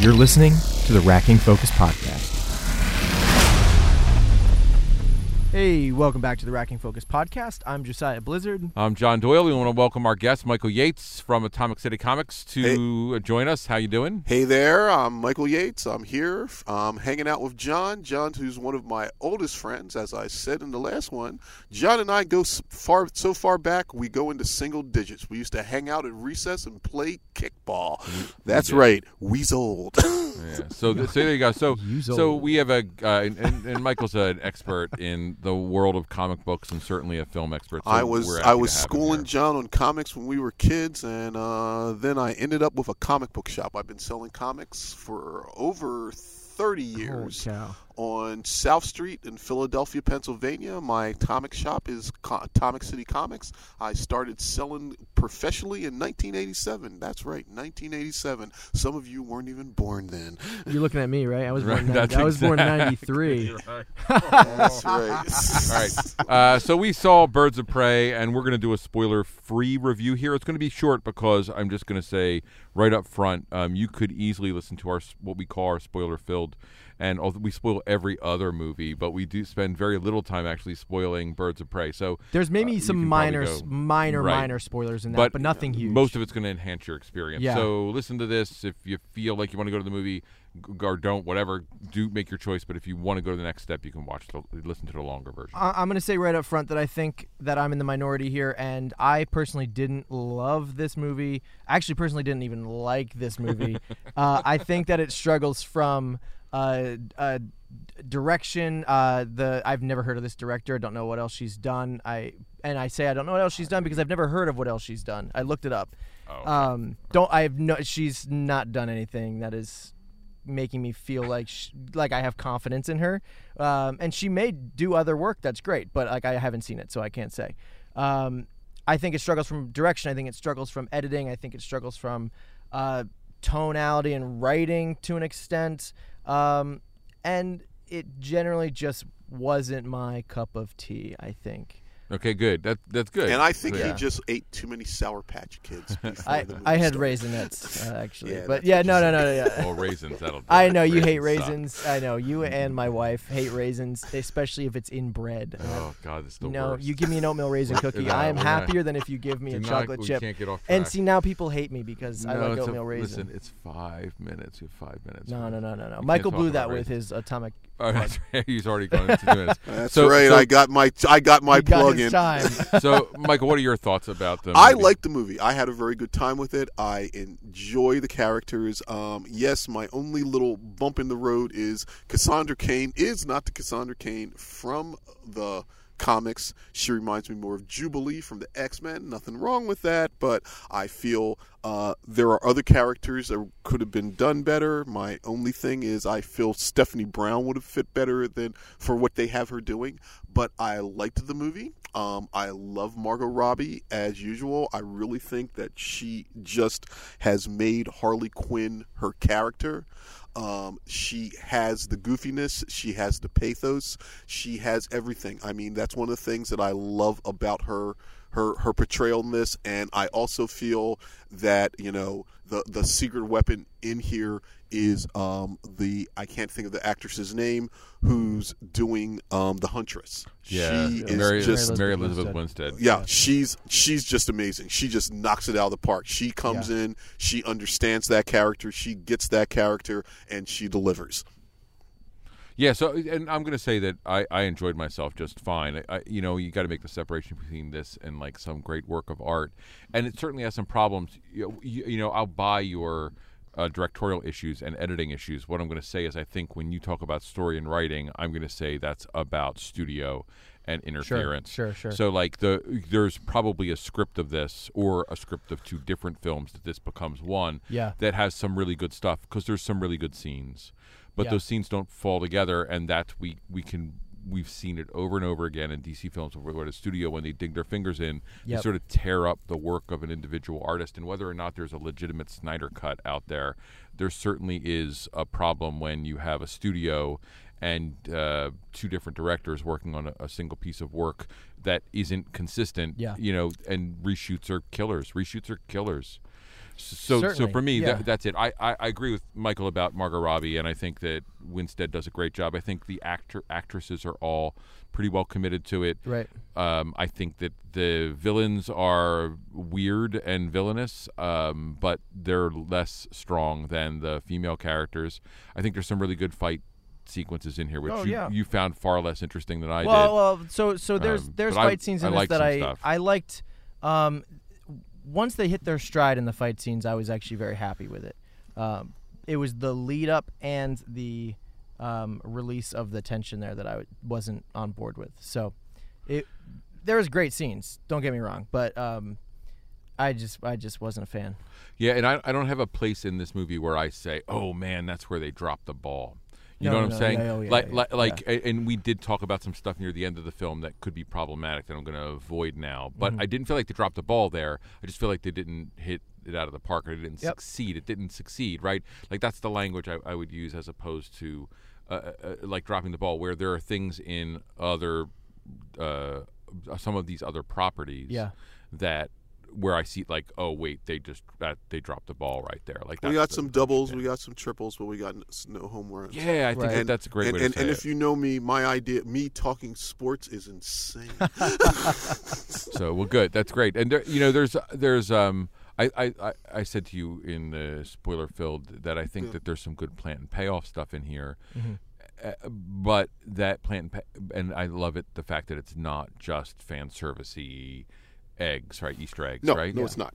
You're listening to the Racking Focus Podcast. Hey, welcome back to the Racking Focus Podcast. I'm Josiah Blizzard. I'm John Doyle. We want to welcome our guest, Michael Yates from Atomic City Comics, to join us. How you doing? Hey there, I'm Michael Yates. I'm here. I'm hanging out with John. John, who's one of my oldest friends, as I said in the last one. John and I go s- far so far back. We go into single digits. We used to hang out at recess and play kickball. That's right. We's old. Yeah. So, th- so there you go. So, so we have a, uh, and, and, and Michael's an expert in the world of comic books and certainly a film expert. So I was I was schooling. John on comics when we were kids, and uh, then I ended up with a comic book shop. I've been selling comics for over thirty years. Holy cow. On South Street in Philadelphia, Pennsylvania. My comic shop is Atomic City Comics. I started selling professionally in 1987. That's right, 1987. Some of you weren't even born then. You're looking at me, right? I was born. Right, 90 I was born exactly- 93. That's right. All right. Uh, so we saw Birds of Prey, and we're going to do a spoiler-free review here. It's going to be short because I'm just going to say right up front, um, you could easily listen to our what we call our spoiler-filled, and although we spoil every other movie, but we do spend very little time actually spoiling Birds of Prey. So There's maybe Uh, some minor, go- minor, Right. minor spoilers in that, but, but, nothing huge. Most of it's going to enhance your experience. Yeah. So listen to this if you feel like you want to go to the movie, or don't, whatever. Do make your choice. But if you want to go to the next step, you can watch the listen to the longer version. I- I'm going to say right up front that I think that I'm in the minority here, and I personally didn't love this movie. I actually personally didn't even like this movie. uh, I think that it struggles from uh, uh, direction. Uh, the I've never heard of this director. I don't know what else she's done. I and I say I don't know what else she's done because I've never heard of what else she's done. I looked it up. Oh, Um, don't I have no? She's not done anything that is making me feel like sh- like I have confidence in her. Um, and she may do other work that's great, but like I haven't seen it, so I can't say. Um, I think it struggles from direction. I think it struggles from editing. I think it struggles from uh, tonality and writing to an extent. Um, and it generally just wasn't my cup of tea. I think. Okay, good. That that's good. and I think Yeah. he just ate too many Sour Patch Kids. Before I the movie I had started. raisinets uh, actually, Yeah, but yeah, no, no, no, no, yeah. Well, raisins. That'll. Do I it. know you hate suck. raisins. I know you and my wife hate raisins, especially if it's in bread. Oh God, it's the no, worst. you give me an oatmeal raisin cookie. No, I am we're not- happier than if you give me a not- chocolate we chip. Can't get off track. And see, now people hate me because I No, like it's a- oatmeal raisin. Listen, it's five minutes. You have five minutes. no, no, no, no, no. can't Michael blew that with his atomic. Oh, that's right. He's already gone into two minutes. That's So- right. so- I got my I got my he got plug in. time. So, Michael, what are your thoughts about them? I like the movie. I had a very good time with it. I enjoy the characters. Um, yes, my only little bump in the road is Cassandra Cain is not the Cassandra Cain from the comics. She reminds me more of Jubilee from the X Men. Nothing wrong with that, but I feel uh, there are other characters that could have been done better. My only thing is I feel Stephanie Brown would have fit better than for what they have her doing. But I liked the movie. Um, I love Margot Robbie as usual. I really think that she just has made Harley Quinn her character. Um, she has the goofiness, she has the pathos, she has everything. I mean, that's one of the things that I love about her her her portrayal in this and I also feel that, you know, the the secret weapon in here is um the I can't think of the actress's name who's doing um the huntress. Yeah, she is Mary, just Mary Elizabeth Elizabeth Winstead. Winstead. yeah, she's she's just amazing. She just knocks it out of the park. She comes in, she understands that character, she gets that character, and she delivers. Yeah, so and I'm going to say that I, I enjoyed myself just fine. I, I, you know, you got to make the separation between this and like some great work of art, and it certainly has some problems. You know, you, you know I'll buy your uh, directorial issues and editing issues. What I'm going to say is, I think when you talk about story and writing, I'm going to say that's about studio and interference. sure, sure. So like the there's probably a script of this or a script of two different films that this becomes one. Yeah. That has some really good stuff because there's some really good scenes, but Yeah. those scenes don't fall together, and that we we can. We've seen it over and over again in DC films where where the studio, when they dig their fingers in, they sort of tear up the work of an individual artist. And whether or not there's a legitimate Snyder cut out there, there certainly is a problem when you have a studio and uh, two different directors working on a, a single piece of work that isn't consistent. Yeah. You know, and reshoots are killers. Reshoots are killers. So, so for me, yeah. that, that's it. I, I, I agree with Michael about Margot Robbie, and I think that Winstead does a great job. I think the actor actresses are all pretty well committed to it. Right. Um, I think that the villains are weird and villainous, um, but they're less strong than the female characters. I think there's some really good fight sequences in here, which Oh, you, yeah. you found far less interesting than I well, did. well, so so there's Um, there's but I- fight scenes I in this that I stuff. I liked. Um, once they hit their stride in the fight scenes, I was actually very happy with it. Um, it was the lead up and the um, release of the tension there that I w- wasn't on board with. So, it there was great scenes. Don't get me wrong, but um, I just I just wasn't a fan. Yeah, and I, I don't have a place in this movie where I say, "Oh man, that's where they dropped the ball." You No, know what no, I'm saying? yeah, oh, yeah, like, yeah, like, like, and we did talk about some stuff near the end of the film that could be problematic that I'm going to avoid now. But Mm-hmm. I didn't feel like they dropped the ball there. I just feel like they didn't hit it out of the park, or it didn't Yep. succeed. It didn't succeed, right? Like that's the language I, I would use as opposed to uh, uh, uh, like dropping the ball, where there are things in other uh, some of these other properties Yeah. that where I see like, oh wait, they just that they dropped the ball right there. Like We got the- some doubles, thing. we got some triples, but we got no home runs. yeah, I think Right. that that's a great and, way to and, say and it. if you know me, my idea, me talking sports is insane. so well, good. That's great. And there, you know, there's there's um. I, I, I- I said to you in the spoiler filled that I think Yeah. that there's some good plant and payoff stuff in here, Mm-hmm. uh, but that plant and, pa- and I love it the fact that it's not just fan servicey eggs, right? Easter eggs, no, right? no, it's not.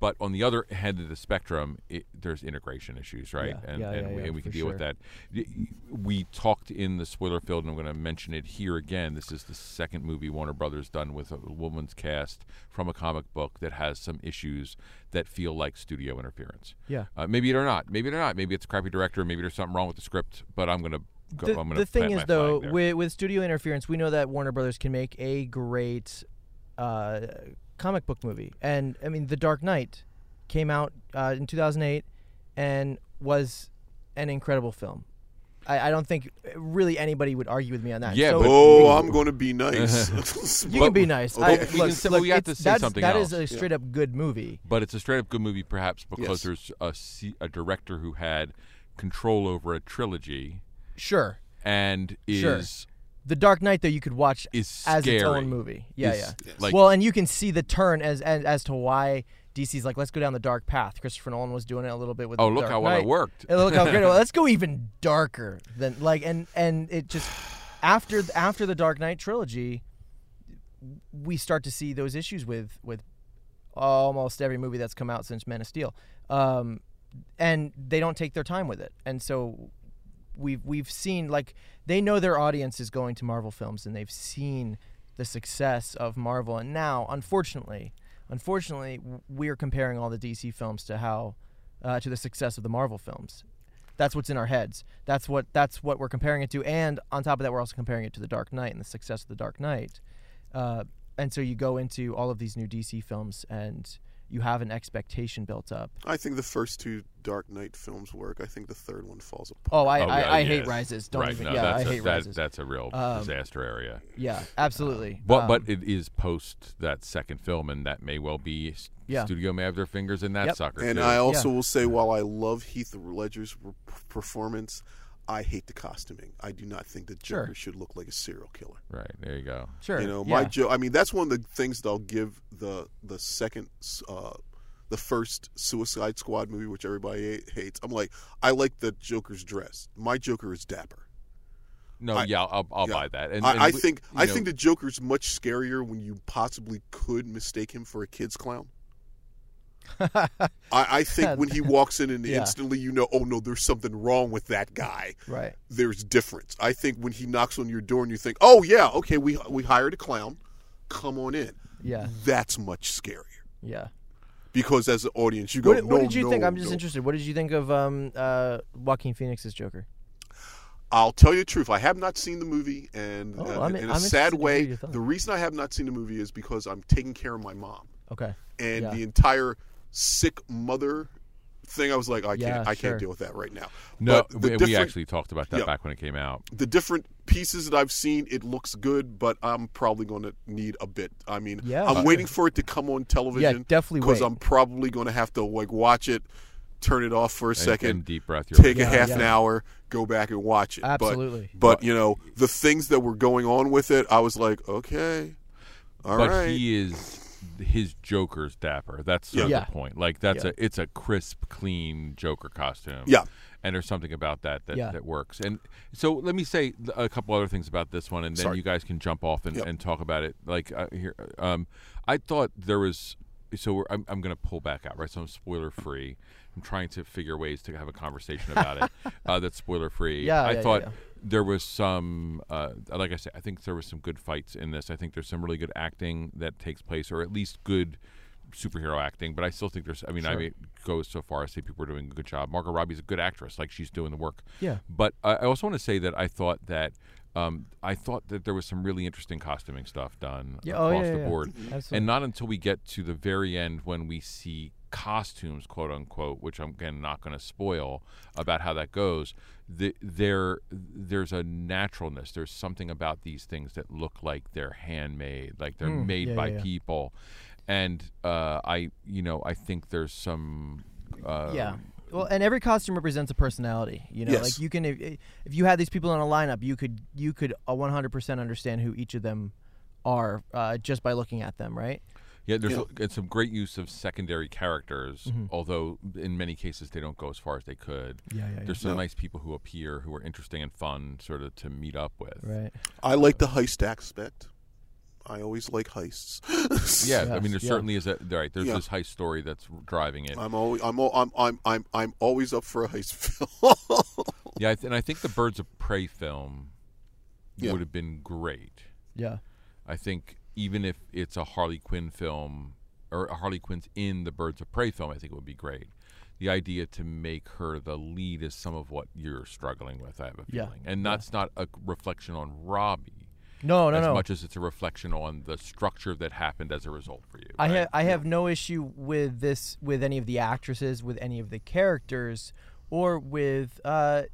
But on the other end of the spectrum, it, there's integration issues, right? Yeah, and yeah, and, yeah, we, yeah, and we can for deal with that. Y- y- We talked in the spoiler field, and I'm going to mention it here again. This is the second movie Warner Brothers done with a woman's cast from a comic book that has some issues that feel like studio interference. Yeah. Uh, maybe they're not. Maybe they're not. Maybe it's a crappy director. Maybe there's something wrong with the script. But I'm going to go. the, I'm the thing is though with, with studio interference we know that warner brothers can make a great uh, comic book movie and i mean the dark knight came out uh, in 2008 and was an incredible film I, I don't think really anybody would argue with me on that Yeah, so but- Oh, I'm going to be nice. you can be nice I, can look, say- look, we have to say something that else. is a straight up good movie But it's a straight up good movie, perhaps because Yes. there's a, a director who had control over a trilogy sure and Sure. The dark knight though you could watch is as its own movie yeah Is- yeah Like, well, and you can see the turn as, as as to why DC's like, let's go down the dark path. Christopher Nolan was doing it a little bit with. oh, the look Dark how well Knight. it worked. And look how great. it was. Let's go even darker than like, and and it just after after the Dark Knight trilogy, we start to see those issues with with almost every movie that's come out since Men of Steel, um, and they don't take their time with it, and so we've we've seen like they know their audience is going to Marvel films, and they've seen the success of Marvel, and now unfortunately, unfortunately, we're comparing all the DC films to how uh, to the success of the Marvel films. That's what's in our heads. That's what that's what we're comparing it to, and on top of that, we're also comparing it to the Dark Knight and the success of the Dark Knight. Uh, and so you go into all of these new DC films, and you have an expectation built up. I think the first two Dark Knight films work. I think the third one falls apart. Oh, I Oh, I, I yeah. hate Rises. Don't right, even. no, yeah, that's I a, hate that- Rises. That's a real Um, disaster area. yeah, absolutely. But Um, but it is post that second film, and that may well be Yeah. studio may have their fingers in that Yep. sucker And too. I also will say, while I love Heath Ledger's r- performance, I hate the costuming. I do not think the Sure. Joker should look like a serial killer. right there you go. sure. You know, yeah. my Joe. I mean, that's one of the things that I'll give the the second, uh, the first Suicide Squad movie, which everybody hates. I'm like, I like the Joker's dress. My Joker is dapper. No, I- yeah, I'll, I'll yeah. buy that. And, I, and I we- think I know, think the Joker's much scarier when you possibly could mistake him for a kid's clown. I, I think when he walks in and Yeah. instantly you know, oh no, there's something wrong with that guy. right. There's difference. I think when he knocks on your door and you think, oh yeah, okay, we we hired a clown, come on in. Yeah. That's much scarier Yeah. because as an audience you go, What, what no, did you no, think? I'm just no." interested. What did you think of um, uh, Joaquin Phoenix's Joker? I'll tell you the truth. I have not seen the movie, and Oh, uh, I'm- in I'm a sad way, the reason I have not seen the movie is because I'm taking care of my mom. Okay. and Yeah. the entire sick mother thing. I was like, I Yeah, can't, I sure. can't deal with that right now. No, But the we, we actually talked about that Yeah. back when it came out. the different pieces that I've seen, it looks good, but I'm probably going to need a bit. I mean, Yeah, I'm sure. waiting for it to come on television. definitely because. I'm probably going to have to like watch it, turn it off for a And- second, and deep breath. Your take a half yeah. an hour, go back and watch it. But- Absolutely. But, you know, the things that were going on with it, I was like, okay, all right. but he is his Joker's dapper. That's sort of the point. Like that's Yeah. a it's a crisp, clean Joker costume. Yeah. And there's something about that that, Yeah. that works. And so let me say a couple other things about this one, and then Sorry. you guys can jump off and, Yep. and talk about it. Like uh, here, um, I thought there was. So we're, I'm, I'm going to pull back out, right? So I'm spoiler free. I'm trying to figure ways to have a conversation about it uh, that's spoiler free. Yeah, I yeah, thought yeah. There was some uh, like i said i think there was some good fights in this i think there's some really good acting that takes place or at least good superhero acting but i still think there's i mean i Sure. mean go so far as say people are doing a good job margot robbie's a good actress like she's doing the work Yeah. but i I also want to say that i thought that um, I thought that there was some really interesting costuming stuff done Yeah, oh, across yeah, the yeah, board, Absolutely. and not until we get to the very end when we see costumes, quote unquote, which I'm again not going to spoil about how that goes. The, there, there's a naturalness. There's something about these things that look like they're handmade, like they're Mm, made yeah, by yeah, yeah. people, and uh, I, you know, I think there's some. Uh, yeah. Well, and every costume represents a personality. You know, Yes. like you can if, if you had these people in a lineup, you could you could uh, 100% understand who each of them are uh, just by looking at them, right? Yeah, there's Yeah. a- it's some great use of secondary characters, Mm-hmm. although in many cases they don't go as far as they could. Yeah, yeah, There's some No. nice people who appear who are interesting and fun, sort of to meet up with. Right. I like the heist aspect. I always like heists. Yeah, I mean, there yeah. certainly is a right. There's Yeah. this heist story that's driving it. I'm always I'm I'm I'm I'm I'm always up for a heist film. yeah, I th- and I think the Birds of Prey film Yeah. would have been great. Yeah. I think even if it's a Harley Quinn film or Harley Quinn's in the Birds of Prey film, I think it would be great. The idea to make her the lead is some of what you're struggling with. I have a Yeah. feeling, and that's not a reflection on Robbie No, no, as no. much as it's a reflection on the structure that happened as a result for you. I right? have I have no issue with this with any of the actresses, with any of the characters, or with uh,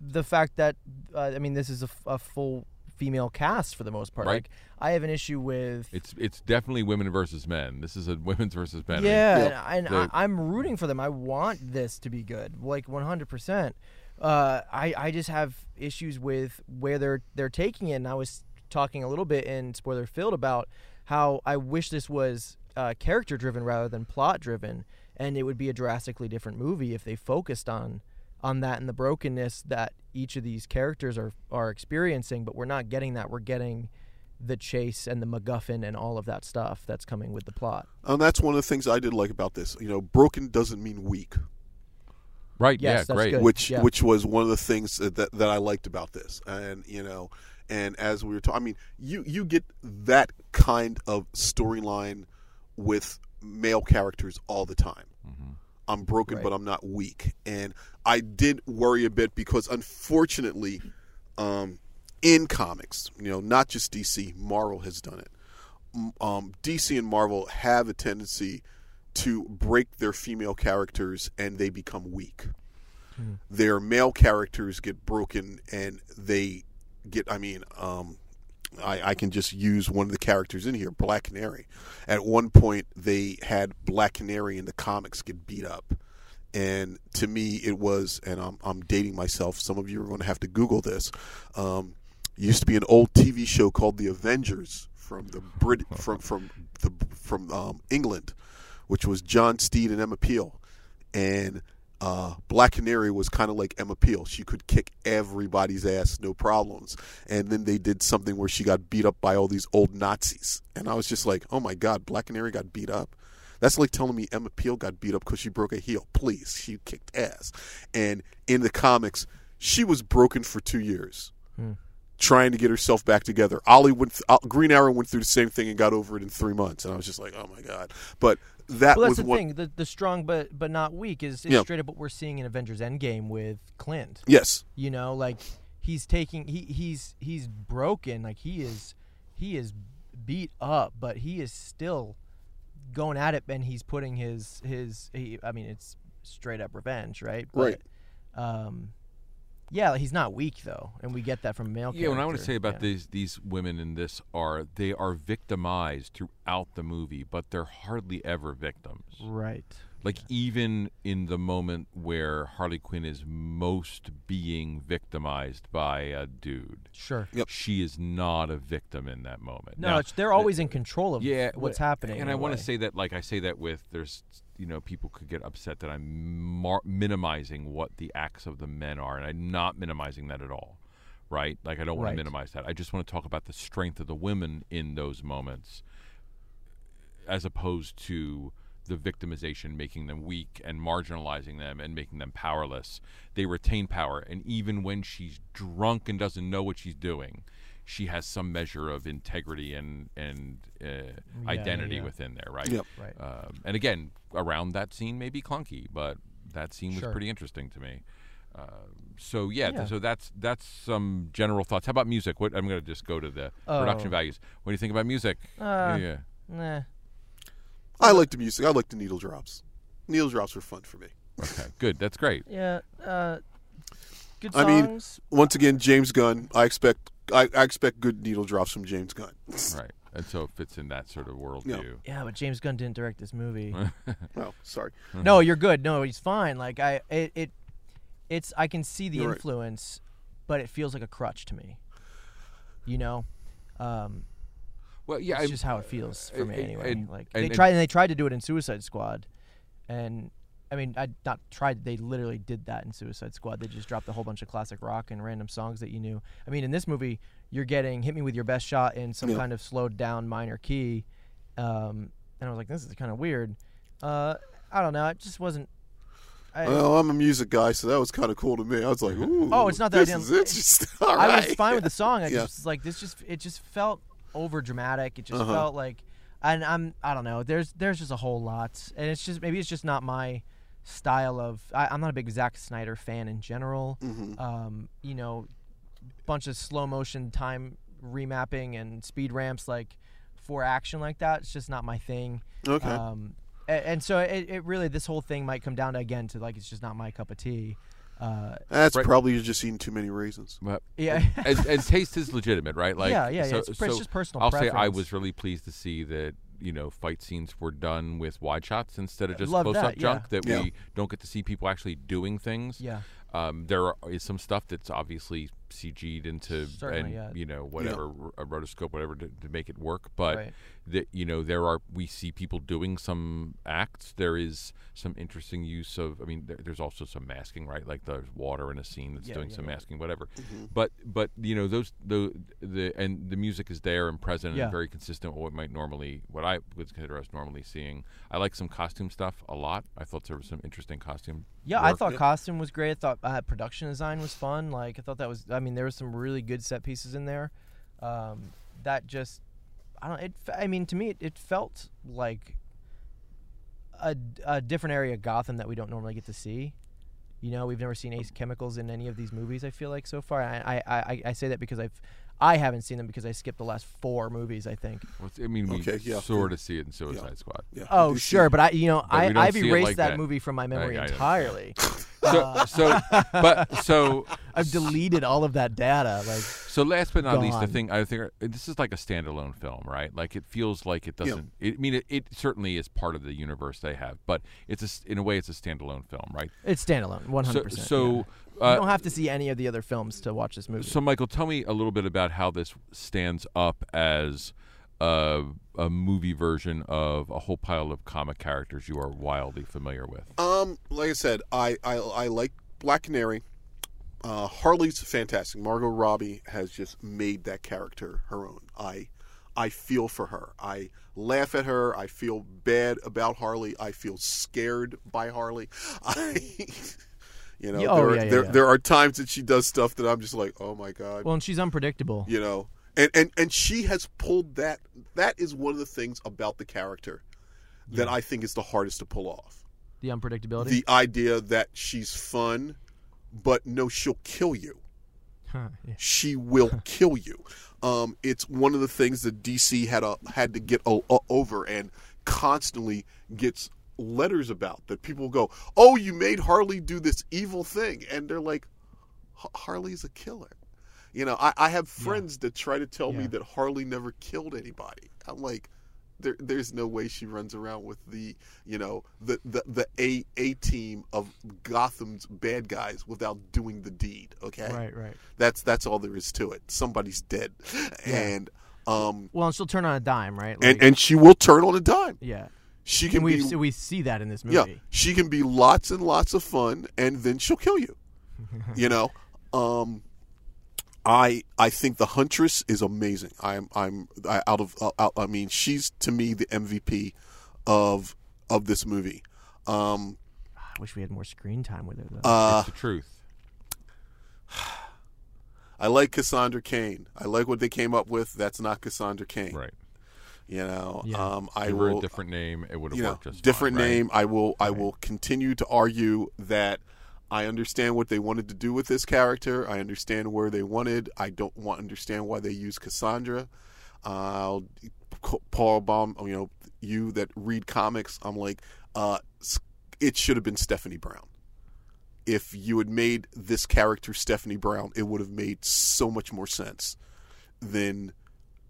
the fact that uh, I mean this is a full female cast for the most part. Right. Like I have an issue with It's it's definitely women versus men. This is a women's versus men. Yeah, Yeah. and, The- and I, I'm rooting for them. I want this to be good, like 100. percent uh, I I just have issues with where they're they're taking it. And I was talking a little bit in spoiler filled about how I wish this was uh, character driven rather than plot driven, and it would be a drastically different movie if they focused on on that and the brokenness that each of these characters are are experiencing. But we're not getting that. We're getting the chase and the MacGuffin and all of that stuff that's coming with the plot. and that's one of the things I did like about this. You know, broken doesn't mean weak. right? Yes, yeah, great. good. which yeah. which was one of the things that, that that I liked about this. And you know, and as we were talking, I mean, you you get that kind of storyline with male characters all the time. Mm-hmm. I'm broken, Right. but I'm not weak. And I did worry a bit because, unfortunately, um, in comics, you know, not just DC, Marvel has done it. Um, DC and Marvel have a tendency to break their female characters and they become weak. Their male characters get broken and they get, I mean, um, I, I can just use one of the characters in here, Black Canary. At one point, they had Black Canary in the comics get beat up. And to me, it was, and I'm, I'm dating myself. Some of you are going to have to Google this. Um, used to be an old TV show called The Avengers from the Brit from from the from um, England, which was John Steed and Emma Peel, and uh, Black Canary was kind of like Emma Peel. She could kick everybody's ass, no problems. And then they did something where she got beat up by all these old Nazis, and I was just like, oh my god, Black Canary got beat up. That's like telling me Emma Peel got beat up because she broke a heel. Please, she kicked ass. And in the comics, she was broken for two years trying to get herself back together. Ollie went, th- uh, Green Arrow went through the same thing and got over it in three months, and I was just like, oh my god. But that Well, was that's the one. thing. The, the strong but but not weak is, is Yeah. straight up what we're seeing in Avengers Endgame with Clint. Yes, You know, like he's taking he he's he's broken. Like he is he is beat up, but he is still going at it, and he's putting his his. He, I mean, it's straight up revenge, right? Right. Um, yeah, he's not weak though, and we get that from male. Yeah, what I want to say about Yeah. these these women in this are they are victimized throughout the movie, but they're hardly ever victims. Right. Like even in the moment where Harley Quinn is most being victimized by a dude, Sure. Yep. she is not a victim in that moment. No, Now, it's, they're always in control of yeah, what's happening. And I want to say that, like I say that with there's, you know, people could get upset that I'm mar- minimizing what the acts of the men are, and I'm not minimizing that at all, right? Like I don't want Right. to minimize that. I just want to talk about the strength of the women in those moments, as opposed to the victimization making them weak and marginalizing them and making them powerless. They retain power, and even when she's drunk and doesn't know what she's doing, she has some measure of integrity and and uh, identity yeah. within there, right? Yep. Right. Um, and again, around that scene may be clunky, but that scene was Sure. pretty interesting to me. Um, so yeah, th- so that's that's some general thoughts. How about music? What I'm going to just go to the production Oh. values. What do you think about music? Uh, yeah. Nah. I like the music. I like the needle drops. Needle drops were fun for me. Okay, good. That's great. Yeah. Uh, good I mean- Once again, James Gunn. I expect I, I expect good needle drops from James Gunn. Right, and so it fits in that sort of world Yeah. yeah, but James Gunn didn't direct this movie. Oh, sorry. no, you're good. No, he's fine. Like I, it, it it's I can see the You're right. influence, but it feels like a crutch to me. You know, um, Well, yeah, it's I'm- just how it feels for me and- anyway. and- like and- they and- tried and they tried to do it in Suicide Squad, and I mean, I not tried. They literally did that in Suicide Squad. They just dropped a whole bunch of classic rock and random songs that you knew. I mean, in this movie, you're getting "Hit Me with Your Best Shot" in some Yeah. kind of slowed down minor key, um, and I was like, this is kind of weird. Uh, I don't know. It just wasn't. I, Well, I'm a music guy, so that was kind of cool to me. I was like, "Ooh, Oh, it's not that I this didn't- is interesting." All I right. was fine with the song. I Yeah. just like this just it just felt over dramatic. It just Uh-huh. felt like and I'm I don't know. There's there's just a whole lot, and it's just maybe it's just not my style of. I, I'm not a big Zack Snyder fan in general. Mhm. Um, you know, bunch of slow motion time remapping and speed ramps like for action like that. It's just not my thing. Okay. Um, a- and, so it, it really this whole thing might come down to again to like it's just not my cup of tea. Uh, That's right. probably you're just eating too many raisins. But yeah. and, and taste is legitimate, right? Like, Yeah, yeah, yeah. so, It's pre- it's just personal I'll say I was really pleased to see that you know fight scenes were done with wide shots instead of just Love close up that, yeah. junk. That Yeah. we don't get to see people actually doing things. yeah. Um, there are, is some stuff that's obviously CG'd into Certainly, and yeah. you know whatever r- a rotoscope whatever to, to make it work. But Right. that you know there are we see people doing some acts. There is some interesting use of. I mean, there, there's also some masking, right? Like there's water in a scene that's Yeah, doing yeah, some yeah. masking, whatever. Mm-hmm. But but you know those the the and the music is there and present Yeah. and very consistent with what might normally what I would consider us normally seeing. I like some costume stuff a lot. I thought there was some interesting costume. Yeah, I work. thought costume was great. I thought uh, production design was fun. Like I thought that was. I mean, there was some really good set pieces in there. Um, that just, I don't. It. I mean, to me, it, it felt like a, a different area of Gotham that we don't normally get to see. You know, we've never seen Ace Chemicals in any of these movies. I feel like so far. I I, I, I say that because I've I haven't seen them because I skipped the last four movies. I think. Well, I mean, we Okay, yeah, sort of see it in Suicide Squad. Yeah. Oh sure, but I you know But I, I've erased like that, that. movie from my memory I- I- entirely. So so but so I've deleted all of that data. Like So last but not least, the thing I think uh, this is like a standalone film, right? Like it feels like it doesn't. It, I mean, it, it certainly is part of the universe they have, but it's a s in a way it's a standalone film, right? it's standalone, hundred percent. so you uh, don't have to see any of the other films to watch this movie. so Michael, tell me a little bit about how this stands up as a, a movie version of a whole pile of comic characters you are wildly familiar with. Um, like I said, I I, I like Black Canary. Uh, Harley's fantastic. Margot Robbie has just made that character her own. I I feel for her. I laugh at her. I feel bad about Harley. I feel scared by Harley. I, you know, oh, there, are, yeah, yeah, there yeah. there are times that she does stuff that I'm just like, oh my god. well, and she's unpredictable. you know, and and and she has pulled that. That is one of the things about the character that I think is the hardest to pull off The unpredictability. the idea that she's fun, but no, she'll kill you. Huh, yeah. She will kill you. Um, it's one of the things that DC had a, had to get o- o- over and constantly gets letters about that people go, "Oh, you made Harley do this evil thing," and they're like, "Harley's a killer." You know, I, I have friends that try to tell me that Harley never killed anybody. I'm like, there, there's no way she runs around with the, you know, the the the a a team of Gotham's bad guys without doing the deed. Okay, Right, right. that's that's all there is to it. Somebody's dead, and um, Well, and she'll turn on a dime, right? and Like- and she will turn on a dime. yeah. She can we be we see that in this movie yeah, she can be lots and lots of fun, and then she'll kill you. you know, um, I I think the Huntress is amazing. I'm I'm I, out of out, I mean she's to me the MVP of of this movie. Um, I wish we had more screen time with her though. uh, it's the truth. I like Cassandra Cain. I like what they came up with. That's not Cassandra Cain. Right. You know, Yeah. um, I Give her will a different name. It would have you know, worked just different fine, right? name. I will I will continue to argue that I understand what they wanted to do with this character. I understand where they wanted. I don't want understand why they use Cassandra. Paul Baum, you know, you that read comics, I'm like, uh, it should have been Stephanie Brown. If you had made this character Stephanie Brown, it would have made so much more sense than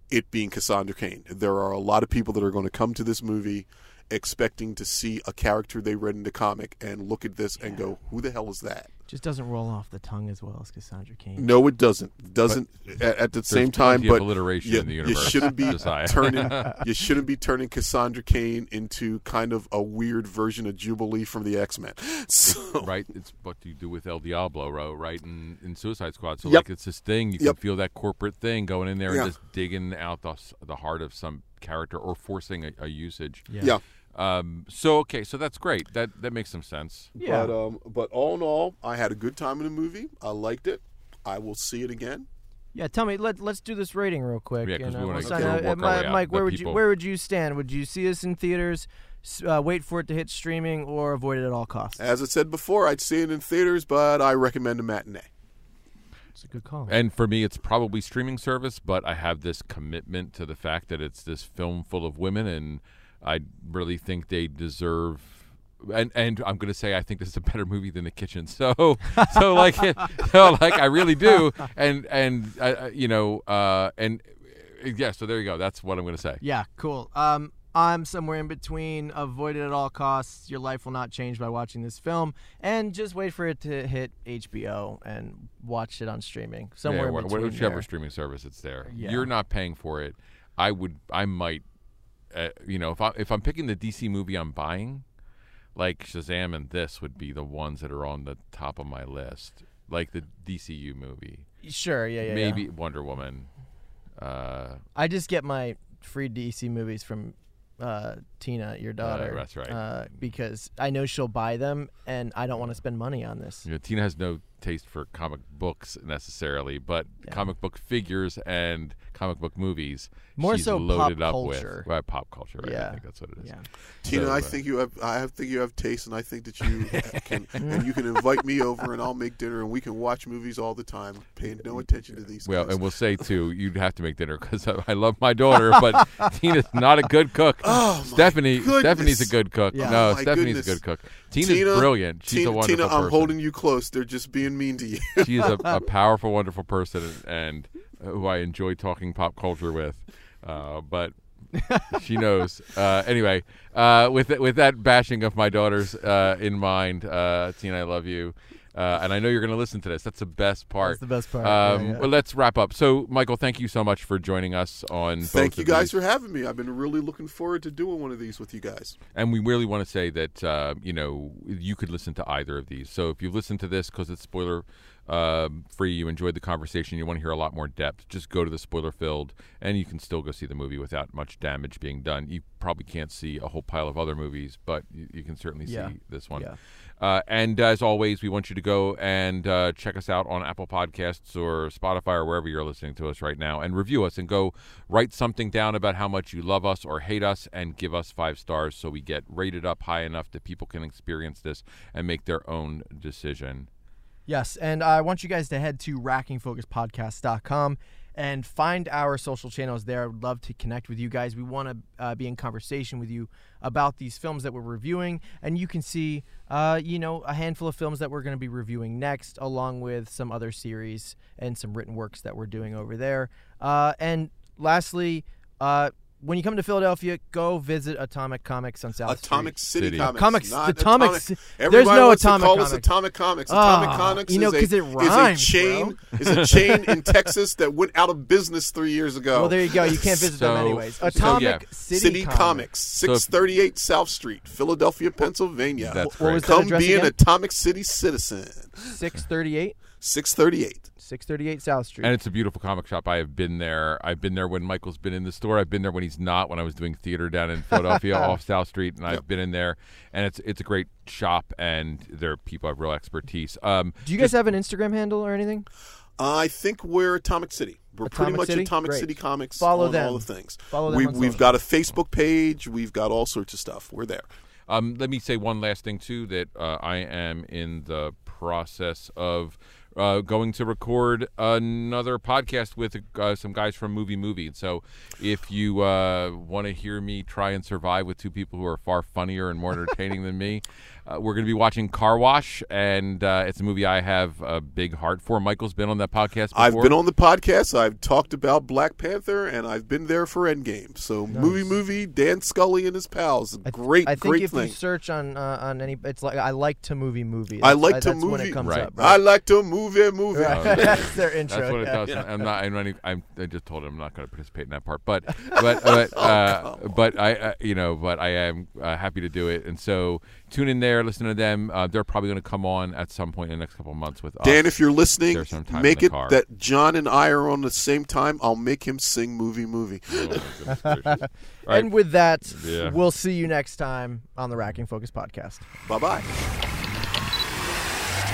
it being Cassandra Cain. There are a lot of people that are going to come to this movie expecting to see a character they read in the comic and look at this and go, "Who the hell is that?" Just doesn't roll off the tongue as well as Cassandra Cain. No, it doesn't. Doesn't at, at the same time. But alliteration you, in the universe. you shouldn't be turning. You shouldn't be turning Cassandra Cain into kind of a weird version of Jubilee from the X Men. So, right? It's what do you do with El Diablo, right? In, in Suicide Squad. So Yep. like it's this thing you Yep. can feel that corporate thing going in there Yeah. and just digging out the the heart of some character or forcing a, a usage. yeah. Um. So okay. So that's great. That that makes some sense. Yeah. But um, but all in all, I had a good time in the movie. I liked it. I will see it again. Yeah, tell me. Let Let's do this rating real quick. Yeah, 'cause and, we wanna we'll sort sign of out. work Uh, our way Mike, where let would you Where would you stand? Would you see us in theaters, uh, wait for it to hit streaming, or avoid it at all costs? As I said before, I'd see it in theaters, but I recommend a matinee. It's a good call. And for me, it's probably streaming service, but I have this commitment to the fact that it's this film full of women, and I really think they deserve. And and I'm going to say I think this is a better movie than The Kitchen. So so like so like I really do. And and uh, uh, you know uh, and uh, yeah. So there you go. That's what I'm going to say. Yeah, cool. Um, I'm somewhere in between. Avoid it at all costs. Your life will not change by watching this film, and just wait for it to hit HBO and watch it on streaming. Somewhere yeah, wh- between. whichever there. streaming service it's there. Yeah. You're not paying for it. I would. I might. Uh, you know, if I if I'm picking the DC movie I'm buying, like Shazam and this would be the ones that are on the top of my list. Like the DCU movie, Sure. Yeah. Yeah. maybe yeah. Wonder Woman. Uh, I just get my free DC movies from uh, Tina, your daughter. that's right. Uh, because I know she'll buy them, and I don't want to spend money on this. you know, Tina has no taste for comic books necessarily, but Yeah. comic book figures and comic book movies. More she's so loaded pop up culture. with well, pop culture. Right? I Yeah. think that's what it is. Yeah. Tina, So, I uh, think you have. I think you have taste, and I think that you can. and you can invite me over, and I'll make dinner, and we can watch movies all the time, paying no attention to these. Well, guys. and we'll say too, you'd have to make dinner because I, I love my daughter, but Tina's not a good cook. Oh, Stephanie, goodness. Stephanie a good cook. Yeah. No, Oh, Stephanie's goodness. a good cook. Tina's Tina- brilliant. She's Tina, a wonderful Tina, I'm person. holding you close. They're just being mean to you. She is a, a powerful, wonderful person, and uh, who I enjoy talking pop culture with. Uh, but she knows. Uh, anyway, uh, with th- with that bashing of my daughters uh, in mind, uh, Tina, I love you. Uh, and I know you're going to listen to this. That's the best part. That's the best part. Um, yeah, yeah. Well, let's wrap up. So, Michael, thank you so much for joining us on. Thank both you of guys these. for having me. I've been really looking forward to doing one of these with you guys. And we really want to say that uh, you know you could listen to either of these. So if you've listened to this because it's spoiler um free, you enjoyed the conversation, you want to hear a lot more depth, just go to the spoiler filled, and you can still go see the movie without much damage being done. You probably can't see a whole pile of other movies, but you, you can certainly Yeah. see this one. Yeah. Uh, and as always, we want you to go and uh, check us out on Apple Podcasts or Spotify or wherever you're listening to us right now and review us and go write something down about how much you love us or hate us and give us five stars so we get rated up high enough that people can experience this and make their own decision. Yes, and I want you guys to head to rackingfocuspodcast.com and find our social channels there. I would love to connect with you guys. We want to uh, be in conversation with you about these films that we're reviewing, and you can see, uh, you know, a handful of films that we're going to be reviewing next, along with some other series and some written works that we're doing over there. Uh, and lastly, uh, when you come to Philadelphia, go visit Atomic Comics on South Atomic Street. City, City. Comics. Comics- not Atomic Atomic. Ci- Everybody there's no wants Atomic to call us Atomic Comics. Atomic Ah, Comics you know, is, 'cause a, it is rhymes, a chain bro. is a chain in Texas that went out of business three years ago. Well, there you go. You can't visit So- them anyways. so, Atomic yeah. City, City Comics. Comics, So 638 South Street, Philadelphia, Pennsylvania. That's What was great. that Come address be an? Atomic City citizen. 638, 638. 638 South Street. And it's a beautiful comic shop. I have been there. I've been there when Michael's been in the store. I've been there when he's not. When I was doing theater down in Philadelphia off South Street, and I've been in there. And it's it's a great shop, and there are people have real expertise. Um, Do you guys have an Instagram handle or anything? I think we're Atomic City. We're pretty much City? Atomic Great. City Comics Follow on them. all the things. Follow them we, on we've social. got a Facebook page. We've got all sorts of stuff. We're there. Um, let me say one last thing too that uh, I am in the process of uh, going to record another podcast with uh, some guys from Movie Movie. So if you uh, want to hear me try and survive with two people who are far funnier and more entertaining than me, uh, we're going to be watching Car Wash, and uh, it's a movie I have a big heart for. Michael's been on that podcast. Before. I've been on the podcast. I've talked about Black Panther, and I've been there for Endgame. So movie, movie. Dan Scully and his pals. I th- Great, I think great if thing. you search on uh, on any, it's like I like to movie movie. I That's- like to that's when movie. it comes Right. up. I like to movie movie. move it. Right. that's their intro. That's what it yeah. does. I'm not. I'm not. Even, I'm. I just told him I'm not going to participate in that part. But, but, but, uh, but I, uh, you know, but I am uh, happy to do it. And so tune in there, listen to them. Uh, they're probably going to come on at some point in the next couple of months with us. Dan, if you're listening, There's some time in make it car. that John and I are on the same time. I'll make him sing movie, movie. Oh, goodness gracious. All right. And with that, Yeah. we'll see you next time on the Racking Focus podcast. Bye bye.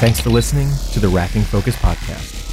Thanks for listening to the Racking Focus podcast.